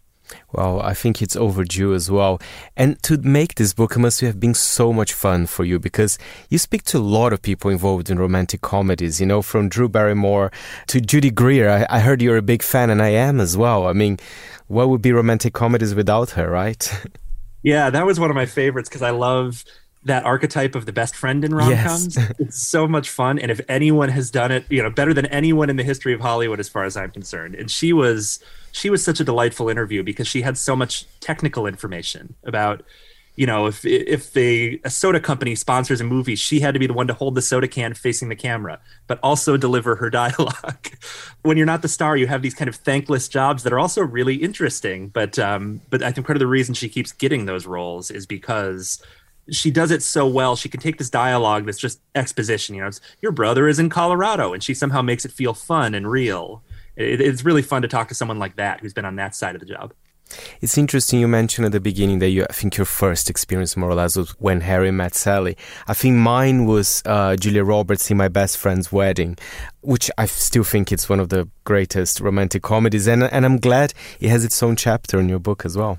Well, I think it's overdue as well. And to make this book, it must have been so much fun for you because you speak to a lot of people involved in romantic comedies, you know, from Drew Barrymore to Judy Greer. I, I heard you're a big fan, and I am as well. I mean, what would be romantic comedies without her, right? Yeah, that was one of my favorites because I love that archetype of the best friend in rom-coms. Yes. it's so much fun, and if anyone has done it, you know, better than anyone in the history of Hollywood, as far as I'm concerned. And she was she was such a delightful interview because she had so much technical information about. You know, if if the a soda company sponsors a movie, she had to be the one to hold the soda can facing the camera, but also deliver her dialogue. when you're not the star, you have these kind of thankless jobs that are also really interesting. But um, but I think part of the reason she keeps getting those roles is because she does it so well. She can take this dialogue that's just exposition. You know, your brother is in Colorado, and she somehow makes it feel fun and real. It, it's really fun to talk to someone like that who's been on that side of the job. It's interesting you mentioned at the beginning that you, I think your first experience more or less was when Harry met Sally. I think mine was uh, Julia Roberts in My Best Friend's Wedding, which I still think it's one of the greatest romantic comedies, and and I'm glad it has its own chapter in your book as well.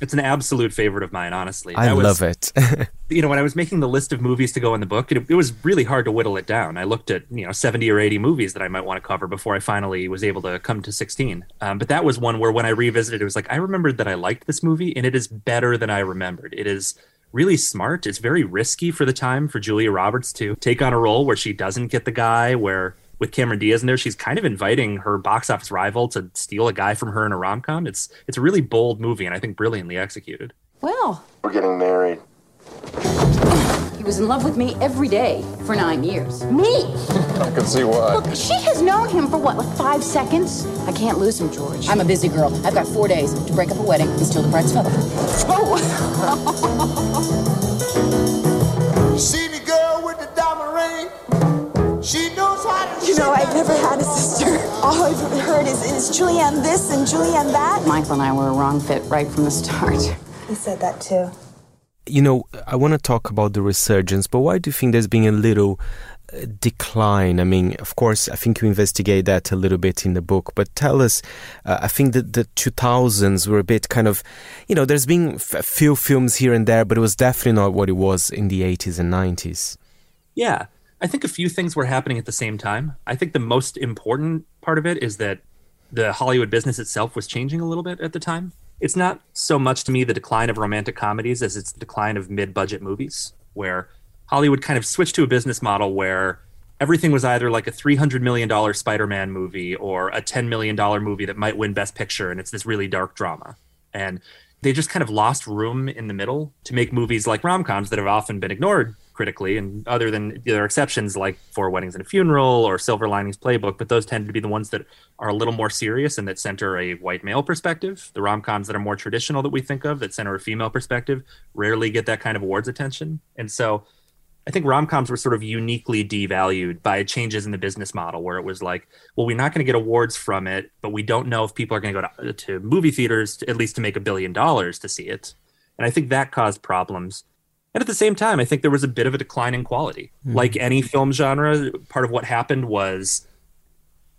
It's an absolute favorite of mine, honestly. I was- love it. you know, when I was making the list of movies to go in the book, it, it was really hard to whittle it down. I looked at, you know, 70 or 80 movies that I might want to cover before I finally was able to come to 16. Um, but that was one where when I revisited, it was like, I remembered that I liked this movie and it is better than I remembered. It is really smart. It's very risky for the time for Julia Roberts to take on a role where she doesn't get the guy, where with Cameron Diaz in there, she's kind of inviting her box office rival to steal a guy from her in a rom com. It's it's a really bold movie and I think brilliantly executed. Well, We're getting married. he was in love with me every day for nine years. Me? I can see why. Look, she has known him for what, like five seconds? I can't lose him, George. I'm a busy girl. I've got four days to break up a wedding and steal the bride's feather. Oh! See the girl with the diamond ring? She knows how to You know, I've never had a sister. All I've heard is, is Julianne this and Julianne that. Michael and I were a wrong fit right from the start. He said that too. you know, I want to talk about the resurgence, but why do you think there's been a little uh, decline? I mean, of course, I think you investigate that a little bit in the book, but tell us, uh, I think that the 2000s were a bit kind of, you know, there's been a few films here and there, but it was definitely not what it was in the 80s and 90s. Yeah, I think a few things were happening at the same time. I think the most important part of it is that the Hollywood business itself was changing a little bit at the time. It's not so much to me the decline of romantic comedies as it's the decline of mid budget movies, where Hollywood kind of switched to a business model where everything was either like a $300 million Spider Man movie or a $10 million movie that might win Best Picture, and it's this really dark drama. And they just kind of lost room in the middle to make movies like rom coms that have often been ignored critically. And other than there are exceptions like Four Weddings and a Funeral or Silver Linings Playbook, but those tend to be the ones that are a little more serious and that center a white male perspective. The rom coms that are more traditional that we think of that center a female perspective rarely get that kind of awards attention. And so I think rom coms were sort of uniquely devalued by changes in the business model, where it was like, well, we're not going to get awards from it, but we don't know if people are going to go to, movie theaters to, at least to make a billion dollars to see it. And I think that caused problems. And at the same time, I think there was a bit of a decline in quality. Mhm. Like any film genre, part of what happened was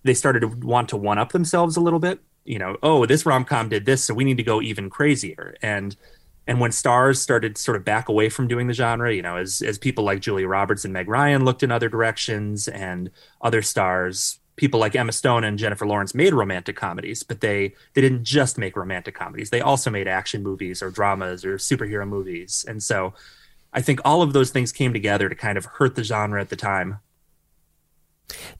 they started to want to one up themselves a little bit. You know, oh, this rom com did this, so we need to go even crazier. And and when stars started sort of back away from doing the genre, you know, as as people like Julia Roberts and Meg Ryan looked in other directions, and other stars, people like Emma Stone and Jennifer Lawrence made romantic comedies, but they they didn't just make romantic comedies. They also made action movies or dramas or superhero movies. And so I think all of those things came together to kind of hurt the genre at the time.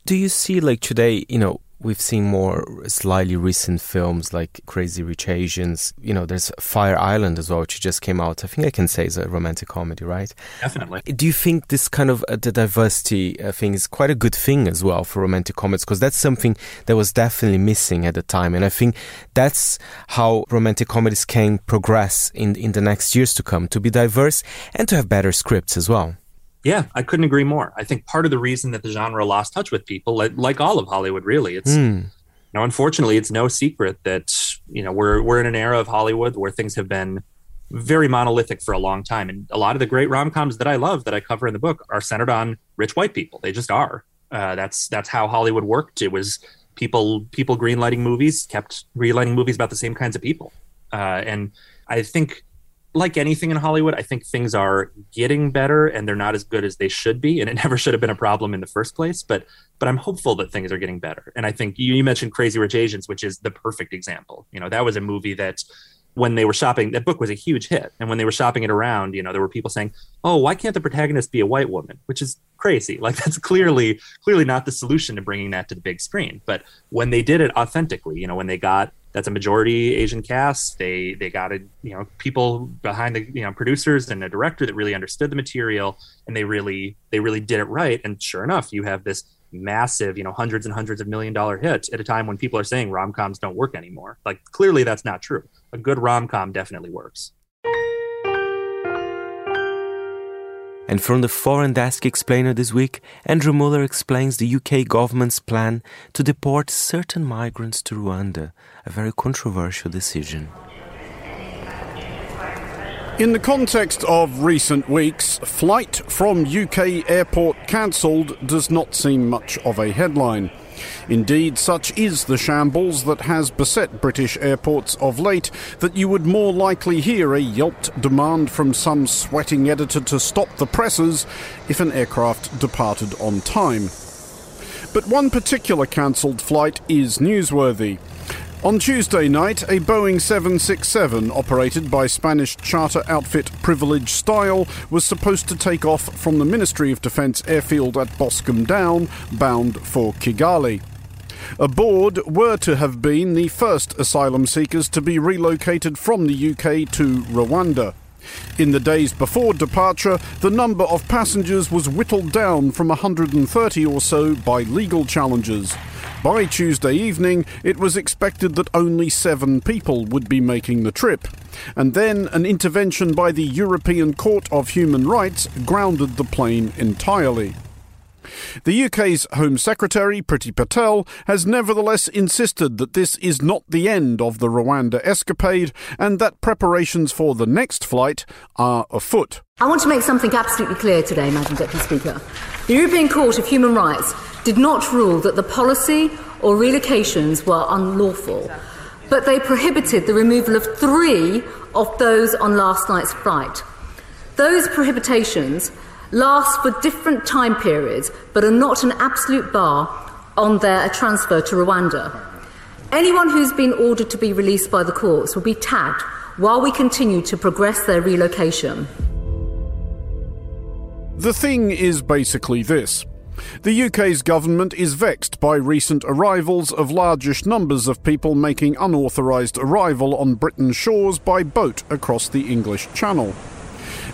Do you see, like today, you know, we've seen more slightly recent films like Crazy Rich Asians. You know, there's Fire Island as well, which just came out. I think I can say is a romantic comedy, right? Definitely. Do you think this kind of uh, the diversity uh, thing is quite a good thing as well for romantic comedies? Because that's something that was definitely missing at the time, and I think that's how romantic comedies can progress in in the next years to come to be diverse and to have better scripts as well. Yeah, I couldn't agree more. I think part of the reason that the genre lost touch with people, like, like all of Hollywood, really, it's. Now, unfortunately, it's no secret that you know we're we're in an era of Hollywood where things have been very monolithic for a long time. And a lot of the great rom coms that I love that I cover in the book are centered on rich white people. They just are. Uh, that's that's how Hollywood worked. It was people people greenlighting movies kept greenlighting movies about the same kinds of people. Uh, and I think, like anything in Hollywood, I think things are getting better and they're not as good as they should be. And it never should have been a problem in the first place. But but I'm hopeful that things are getting better. And I think you, you mentioned Crazy Rich Asians, which is the perfect example. You know, that was a movie that when they were shopping, that book was a huge hit. And when they were shopping it around, you know, there were people saying, "Oh, why can't the protagonist be a white woman?" Which is crazy. Like that's clearly clearly not the solution to bringing that to the big screen. But when they did it authentically, you know, when they got that's a majority Asian cast, they they got a, you know people behind the you know producers and a director that really understood the material, and they really they really did it right. And sure enough, you have this massive, you know, hundreds and hundreds of million dollar hit at a time when people are saying rom coms don't work anymore. Like clearly that's not true. A good rom com definitely works. And from the Foreign Desk Explainer this week, Andrew Muller explains the UK government's plan to deport certain migrants to Rwanda, a very controversial decision. In the context of recent weeks, flight from UK airport cancelled does not seem much of a headline. Indeed, such is the shambles that has beset British airports of late that you would more likely hear a yelped demand from some sweating editor to stop the presses if an aircraft departed on time. But one particular cancelled flight is newsworthy. On Tuesday night, a Boeing 767 operated by Spanish charter outfit Privilege Style was supposed to take off from the Ministry of Defence airfield at Boscombe Down, bound for Kigali. Aboard were to have been the first asylum seekers to be relocated from the UK to Rwanda. In the days before departure, the number of passengers was whittled down from 130 or so by legal challenges. By Tuesday evening, it was expected that only seven people would be making the trip. And then an intervention by the European Court of Human Rights grounded the plane entirely. The UK's Home Secretary, Priti Patel, has nevertheless insisted that this is not the end of the Rwanda escapade and that preparations for the next flight are afoot. I want to make something absolutely clear today, Madam Deputy Speaker. The European Court of Human Rights did not rule that the policy or relocations were unlawful, but they prohibited the removal of three of those on last night's flight. Those prohibitions last for different time periods, but are not an absolute bar on their transfer to Rwanda. Anyone who's been ordered to be released by the courts will be tagged while we continue to progress their relocation. The thing is basically this. The UK's government is vexed by recent arrivals of largish numbers of people making unauthorised arrival on Britain's shores by boat across the English Channel.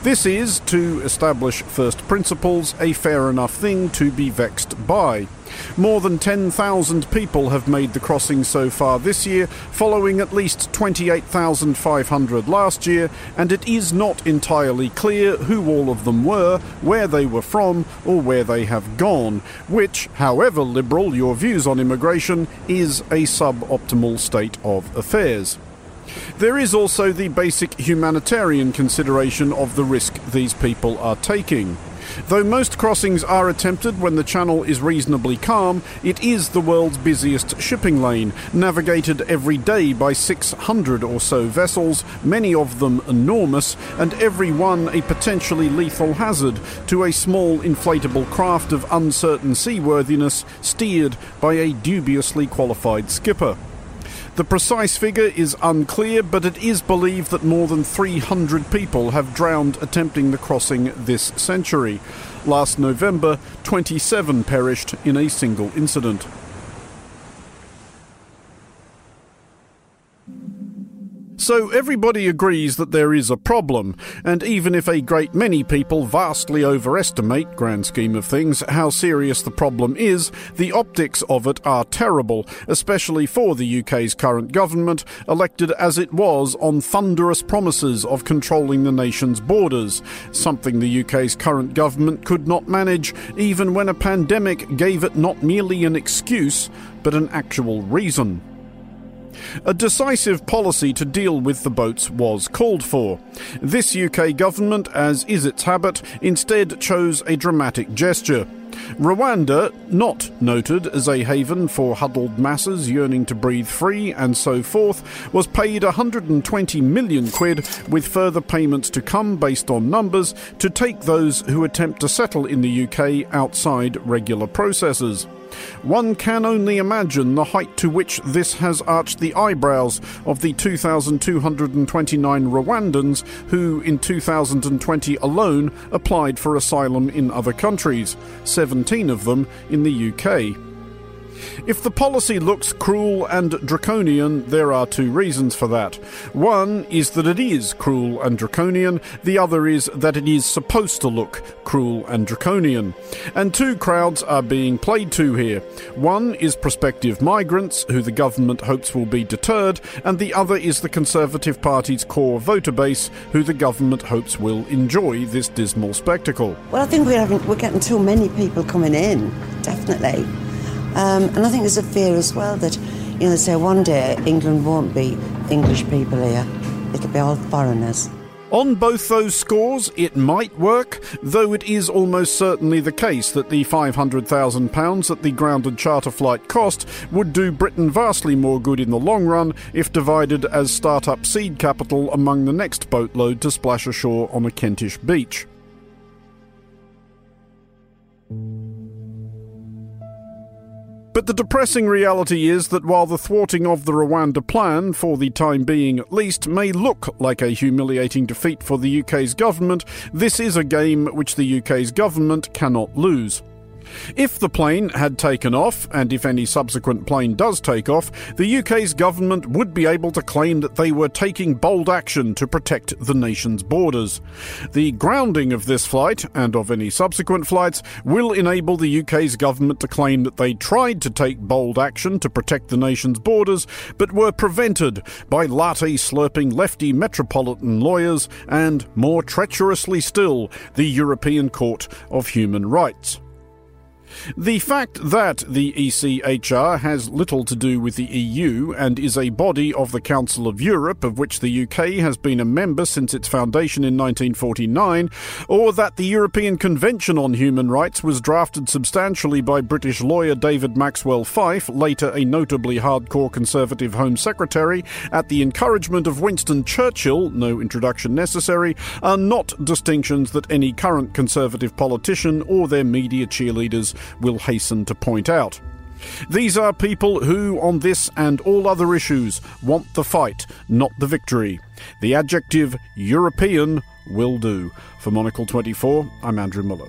This is, to establish first principles, a fair enough thing to be vexed by. More than 10,000 people have made the crossing so far this year, following at least 28,500 last year, and it is not entirely clear who all of them were, where they were from, or where they have gone, which, however liberal your views on immigration, is a suboptimal state of affairs. There is also the basic humanitarian consideration of the risk these people are taking. Though most crossings are attempted when the channel is reasonably calm, it is the world's busiest shipping lane, navigated every day by 600 or so vessels, many of them enormous, and every one a potentially lethal hazard to a small inflatable craft of uncertain seaworthiness steered by a dubiously qualified skipper. The precise figure is unclear, but it is believed that more than 300 people have drowned attempting the crossing this century. Last November, 27 perished in a single incident. So everybody agrees that there is a problem, and even if a great many people vastly overestimate, grand scheme of things, how serious the problem is, the optics of it are terrible, especially for the UK's current government, elected as it was on thunderous promises of controlling the nation's borders, something the UK's current government could not manage, even when a pandemic gave it not merely an excuse, but an actual reason. A decisive policy to deal with the boats was called for. This UK government, as is its habit, instead chose a dramatic gesture. Rwanda, not noted as a haven for huddled masses yearning to breathe free and so forth, was paid 120 million quid with further payments to come based on numbers to take those who attempt to settle in the UK outside regular processes. One can only imagine the height to which this has arched the eyebrows of the 2,229 Rwandans who, in 2020 alone, applied for asylum in other countries, 17 of them in the UK. If the policy looks cruel and draconian, there are two reasons for that. One is that it is cruel and draconian, the other is that it is supposed to look cruel and draconian. And two crowds are being played to here. One is prospective migrants, who the government hopes will be deterred, and the other is the Conservative Party's core voter base, who the government hopes will enjoy this dismal spectacle. Well, I think we're, having, we're getting too many people coming in, definitely. Um, and I think there's a fear as well that, you know, they say one day England won't be English people here, it'll be all foreigners. On both those scores, it might work, though it is almost certainly the case that the £500,000 that the grounded charter flight cost would do Britain vastly more good in the long run if divided as start-up seed capital among the next boatload to splash ashore on a Kentish beach. But the depressing reality is that while the thwarting of the Rwanda plan, for the time being at least, may look like a humiliating defeat for the UK's government, this is a game which the UK's government cannot lose. If the plane had taken off, and if any subsequent plane does take off, the UK's government would be able to claim that they were taking bold action to protect the nation's borders. The grounding of this flight, and of any subsequent flights, will enable the UK's government to claim that they tried to take bold action to protect the nation's borders, but were prevented by latte slurping lefty metropolitan lawyers and, more treacherously still, the European Court of Human Rights. The fact that the ECHR has little to do with the EU and is a body of the Council of Europe, of which the UK has been a member since its foundation in 1949, or that the European Convention on Human Rights was drafted substantially by British lawyer David Maxwell Fyfe, later a notably hardcore Conservative Home Secretary, at the encouragement of Winston Churchill, no introduction necessary, are not distinctions that any current Conservative politician or their media cheerleaders will hasten to point out. These are people who, on this and all other issues, want the fight, not the victory. The adjective European will do. For Monocle 24, I'm Andrew Muller.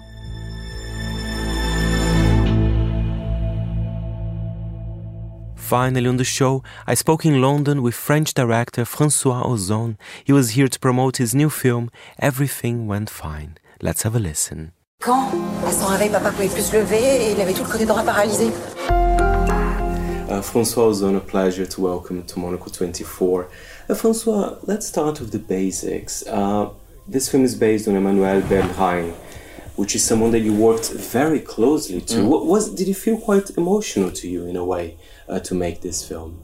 Finally, on the show, I spoke in London with French director Francois Ozon. He was here to promote his new film, Everything Went Fine. Let's have a listen. Quand À son réveil, papa pouvait plus se lever et il avait tout le côté droit paralysé. Uh, Francois Ozon, a pleasure to welcome to Monocle 24. Uh, Francois, let's start with the basics. Uh, this film is based on Emmanuel Bernheim, which is someone that you worked very closely to. Mm. What was did it feel quite emotional to you in a way uh, to make this film?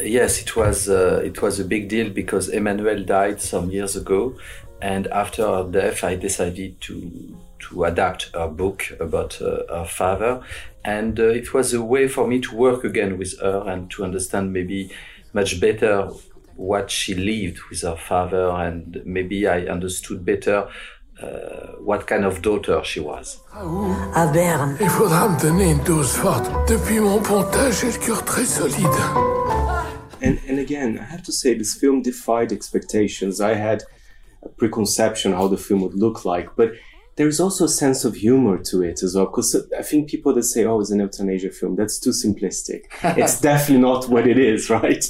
Yes, it was uh, it was a big deal because Emmanuel died some years ago, and after her death, I decided to to adapt her book about uh, her father, and uh, it was a way for me to work again with her and to understand maybe much better what she lived with her father, and maybe I understood better uh, what kind of daughter she was. À Berne. Il faudra me donner une dose forte. Depuis mon pontage, j'ai le cœur très solide. And and again, I have to say this film defied expectations. I had a preconception how the film would look like, but there is also a sense of humor to it as well. Because I think people that say, "Oh, it's an euthanasia film," that's too simplistic. it's definitely not what it is, right?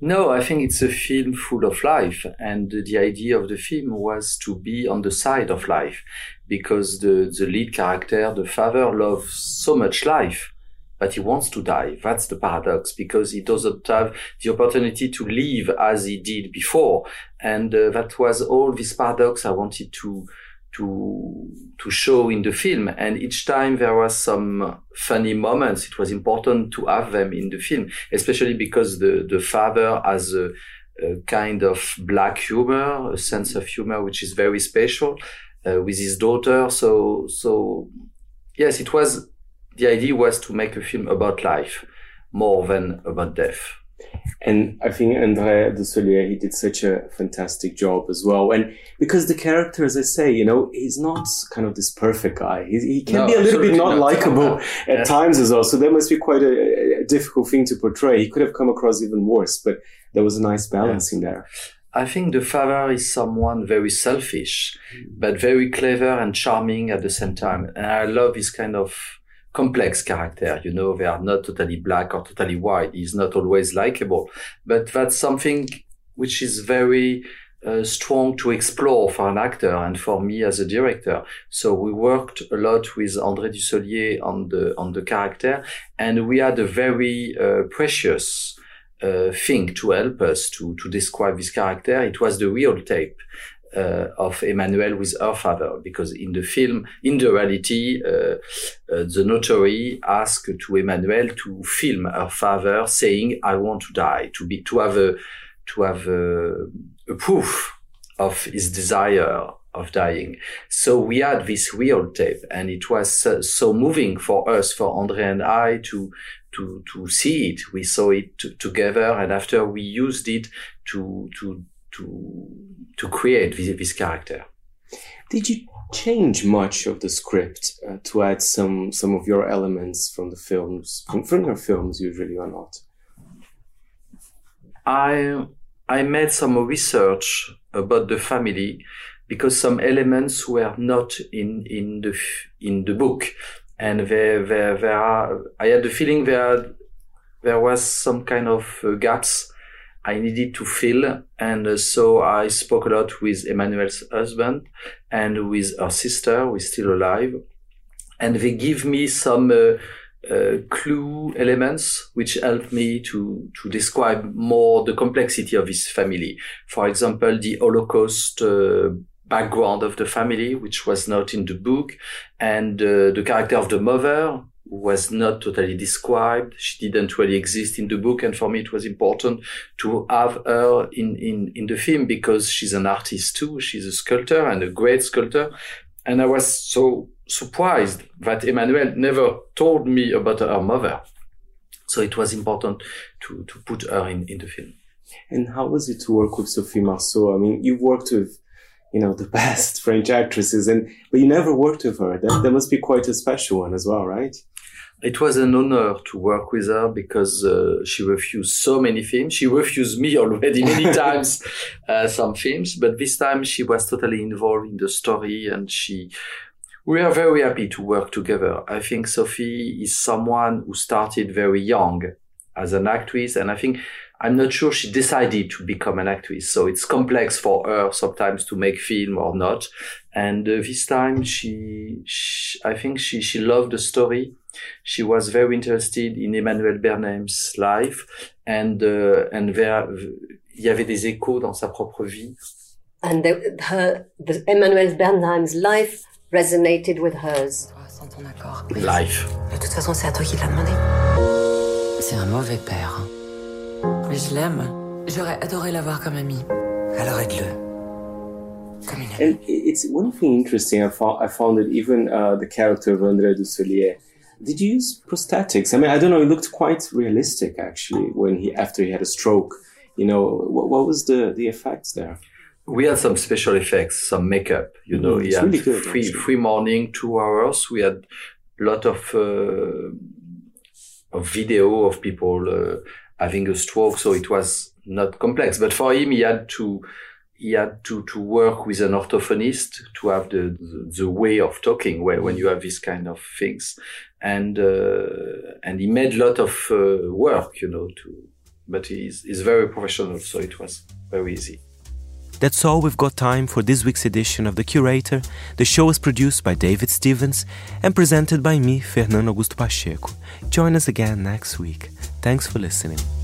No, I think it's a film full of life. And the idea of the film was to be on the side of life because the, the lead character, the father, loves so much life, but he wants to die. That's the paradox because he doesn't have the opportunity to live as he did before. And uh, that was all this paradox I wanted to, to to show in the film. And each time there was some funny moments it was important to have them in the film especially because the the father has a, a kind of black humor a sense of humor which is very special uh, with his daughter. So so yes it was the idea was to make a film about life more than about death and I think André Dussolier, he did such a fantastic job as well. And because the character, as I say, you know, he's not kind of this perfect guy. He, he can No, be a little bit not not. likable at Yeah. times as well. So that must be quite a, a difficult thing to portray. He could have come across even worse, but there was a nice balance in there. I think the father is someone very selfish, but very clever and charming at the same time. And I love his kind of complex character. You know, they are not totally black or totally white. He's not always likable, but that's something which is very uh, strong to explore for an actor and for me as a director. So we worked a lot with André Dussolier on the on the character, and we had a very uh, precious uh, thing to help us to to describe this character. It was the real tape. Uh, of Emmanuel with her father, because in the film, in the reality, uh, uh, the notary asked to Emmanuel to film her father saying, "I want to die," to be to have a to have a, a proof of his desire of dying. So we had this real tape, and it was so, so moving for us, for Andre and I, to to to see it. We saw it together, and after we used it to to to to create this, this character. Did you change much of the script uh, to add some some of your elements from the films, from, from your films usually or not? I I made some research about the family because some elements were not in in the in the book, and there there, there are, I had the feeling there there was some kind of uh, gaps I needed to fill, and uh, so I spoke a lot with Emmanuel's husband and with her sister, who is still alive, and they give me some. Uh, uh, clue elements which help me to to describe more the complexity of his family. For example, the Holocaust uh, background of the family, which was not in the book, and uh, the character of the mother was not totally described. She didn't really exist in the book, and for me, it was important to have her in in in the film because she's an artist too. She's a sculptor and a great sculptor, and I was so surprised that Emmanuel never told me about her mother. So it was important to, to put her in, in the film. And how was it to work with Sophie Marceau? I mean, you've worked with, you know, the best French actresses, and but you never worked with her. That, that must be quite a special one as well, right? It was an honor to work with her because uh, she refused so many films. She refused me already many times uh, some films, but this time she was totally involved in the story and she we are very happy to work together. I think Sophie is someone who started very young as an actress, and I think I'm not sure she decided to become an actress. So it's complex for her sometimes to make film or not. And uh, this time, she, she, I think she she loved the story. She was very interested in Emmanuel Bernheim's life, and uh, and there, il y avait des échos dans sa propre vie. And the, her, the Emmanuel Bernheim's life resonated with hers. Life. De toute façon, c'est à toi qui l'a demandé. C'est un mauvais père. Mais je l'aime. J'aurais adoré l'avoir comme ami. Alors aide-le. And it's one thing interesting. I found, I found that even uh, the character of André Dussolier. Did you use prosthetics? I mean, I don't know. It looked quite realistic actually when he after he had a stroke. You know, what, what was the the effects there? We had some special effects, some makeup. You know, Mm, he it's had really good, free actually. free morning, two hours. We had a lot of uh, of video of people uh, having a stroke, so it was not complex. But for him, he had to he had to to work with an orthophonist to have the the, the way of talking where, when you have this kind of things, and uh, and he made a lot of uh, work, you know, to. But he's he's very professional, so it was very easy. That's all we've got time for this week's edition of The Curator. The show is produced by David Stevens and presented by me, Fernando Augusto Pacheco. Join us again next week. Thanks for listening.